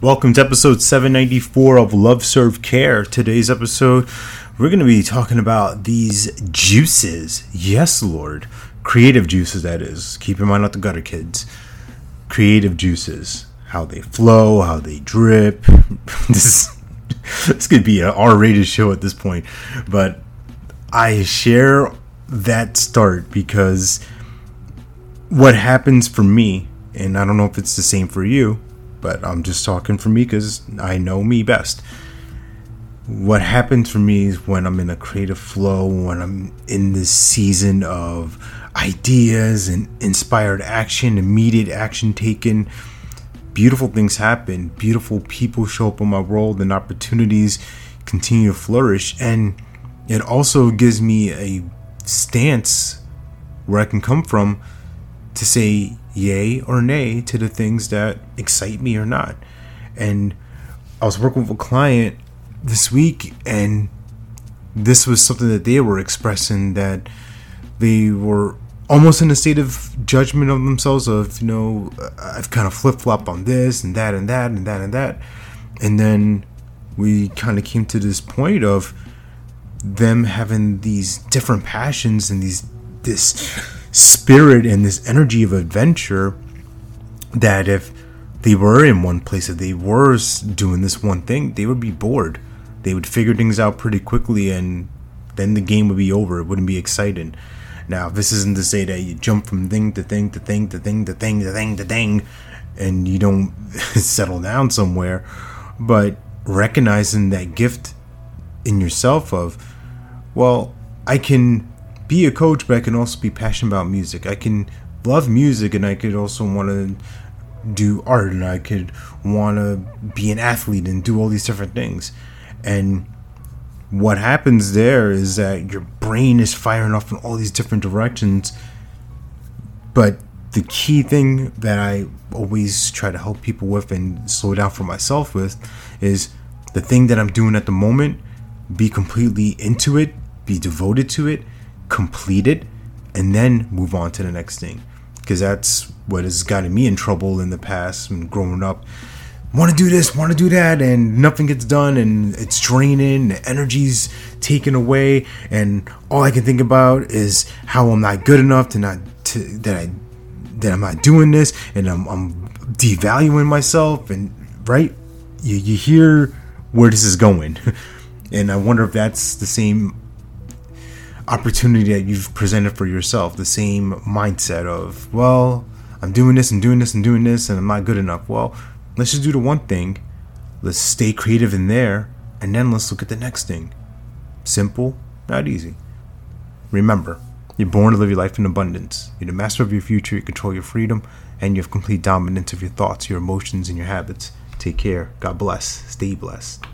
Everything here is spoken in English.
Welcome to episode 794 of Love Serve Care. Today's episode, we're going to be talking about these juices. Yes, Lord. Creative juices, that is. Keep in mind, not the gutter kids. Creative juices. How they flow, how they drip. this, this could be an R rated show at this point. But I share that start because what happens for me, and I don't know if it's the same for you but I'm just talking for me because I know me best. What happens for me is when I'm in a creative flow, when I'm in this season of ideas and inspired action, immediate action taken, beautiful things happen, beautiful people show up in my world, and opportunities continue to flourish. And it also gives me a stance where I can come from to say yay or nay to the things that excite me or not. And I was working with a client this week, and this was something that they were expressing that they were almost in a state of judgment of themselves of you know I've kind of flip flop on this and that and that and that and that, and then we kind of came to this point of them having these different passions and these this spirit and this energy of adventure that if they were in one place, if they were doing this one thing, they would be bored. They would figure things out pretty quickly and then the game would be over. It wouldn't be exciting. Now, this isn't to say that you jump from thing to thing to thing to thing to thing to thing to thing and you don't settle down somewhere, but recognizing that gift in yourself of, well, I can be a coach, but I can also be passionate about music. I can love music, and I could also want to do art, and I could want to be an athlete and do all these different things. And what happens there is that your brain is firing off in all these different directions. But the key thing that I always try to help people with and slow down for myself with is the thing that I'm doing at the moment, be completely into it, be devoted to it, complete it, and then move on to the next thing. Because that's what has gotten me in trouble in the past and growing up. Want to do this, want to do that, and nothing gets done, and it's draining, the energy's taken away, and all I can think about is how I'm not good enough to not to, that I that I'm not doing this, and I'm, I'm devaluing myself, and right, you you hear where this is going, and I wonder if that's the same opportunity that you've presented for yourself, the same mindset of, well, I'm doing this and doing this and doing this and I'm not good enough. Well, let's just do the one thing. Let's stay creative in there and then let's look at the next thing. Simple, not easy. Remember, you're born to live your life in abundance. You're the master of your future, you control your freedom, and you have complete dominance of your thoughts, your emotions, and your habits. Take care. God bless. Stay blessed.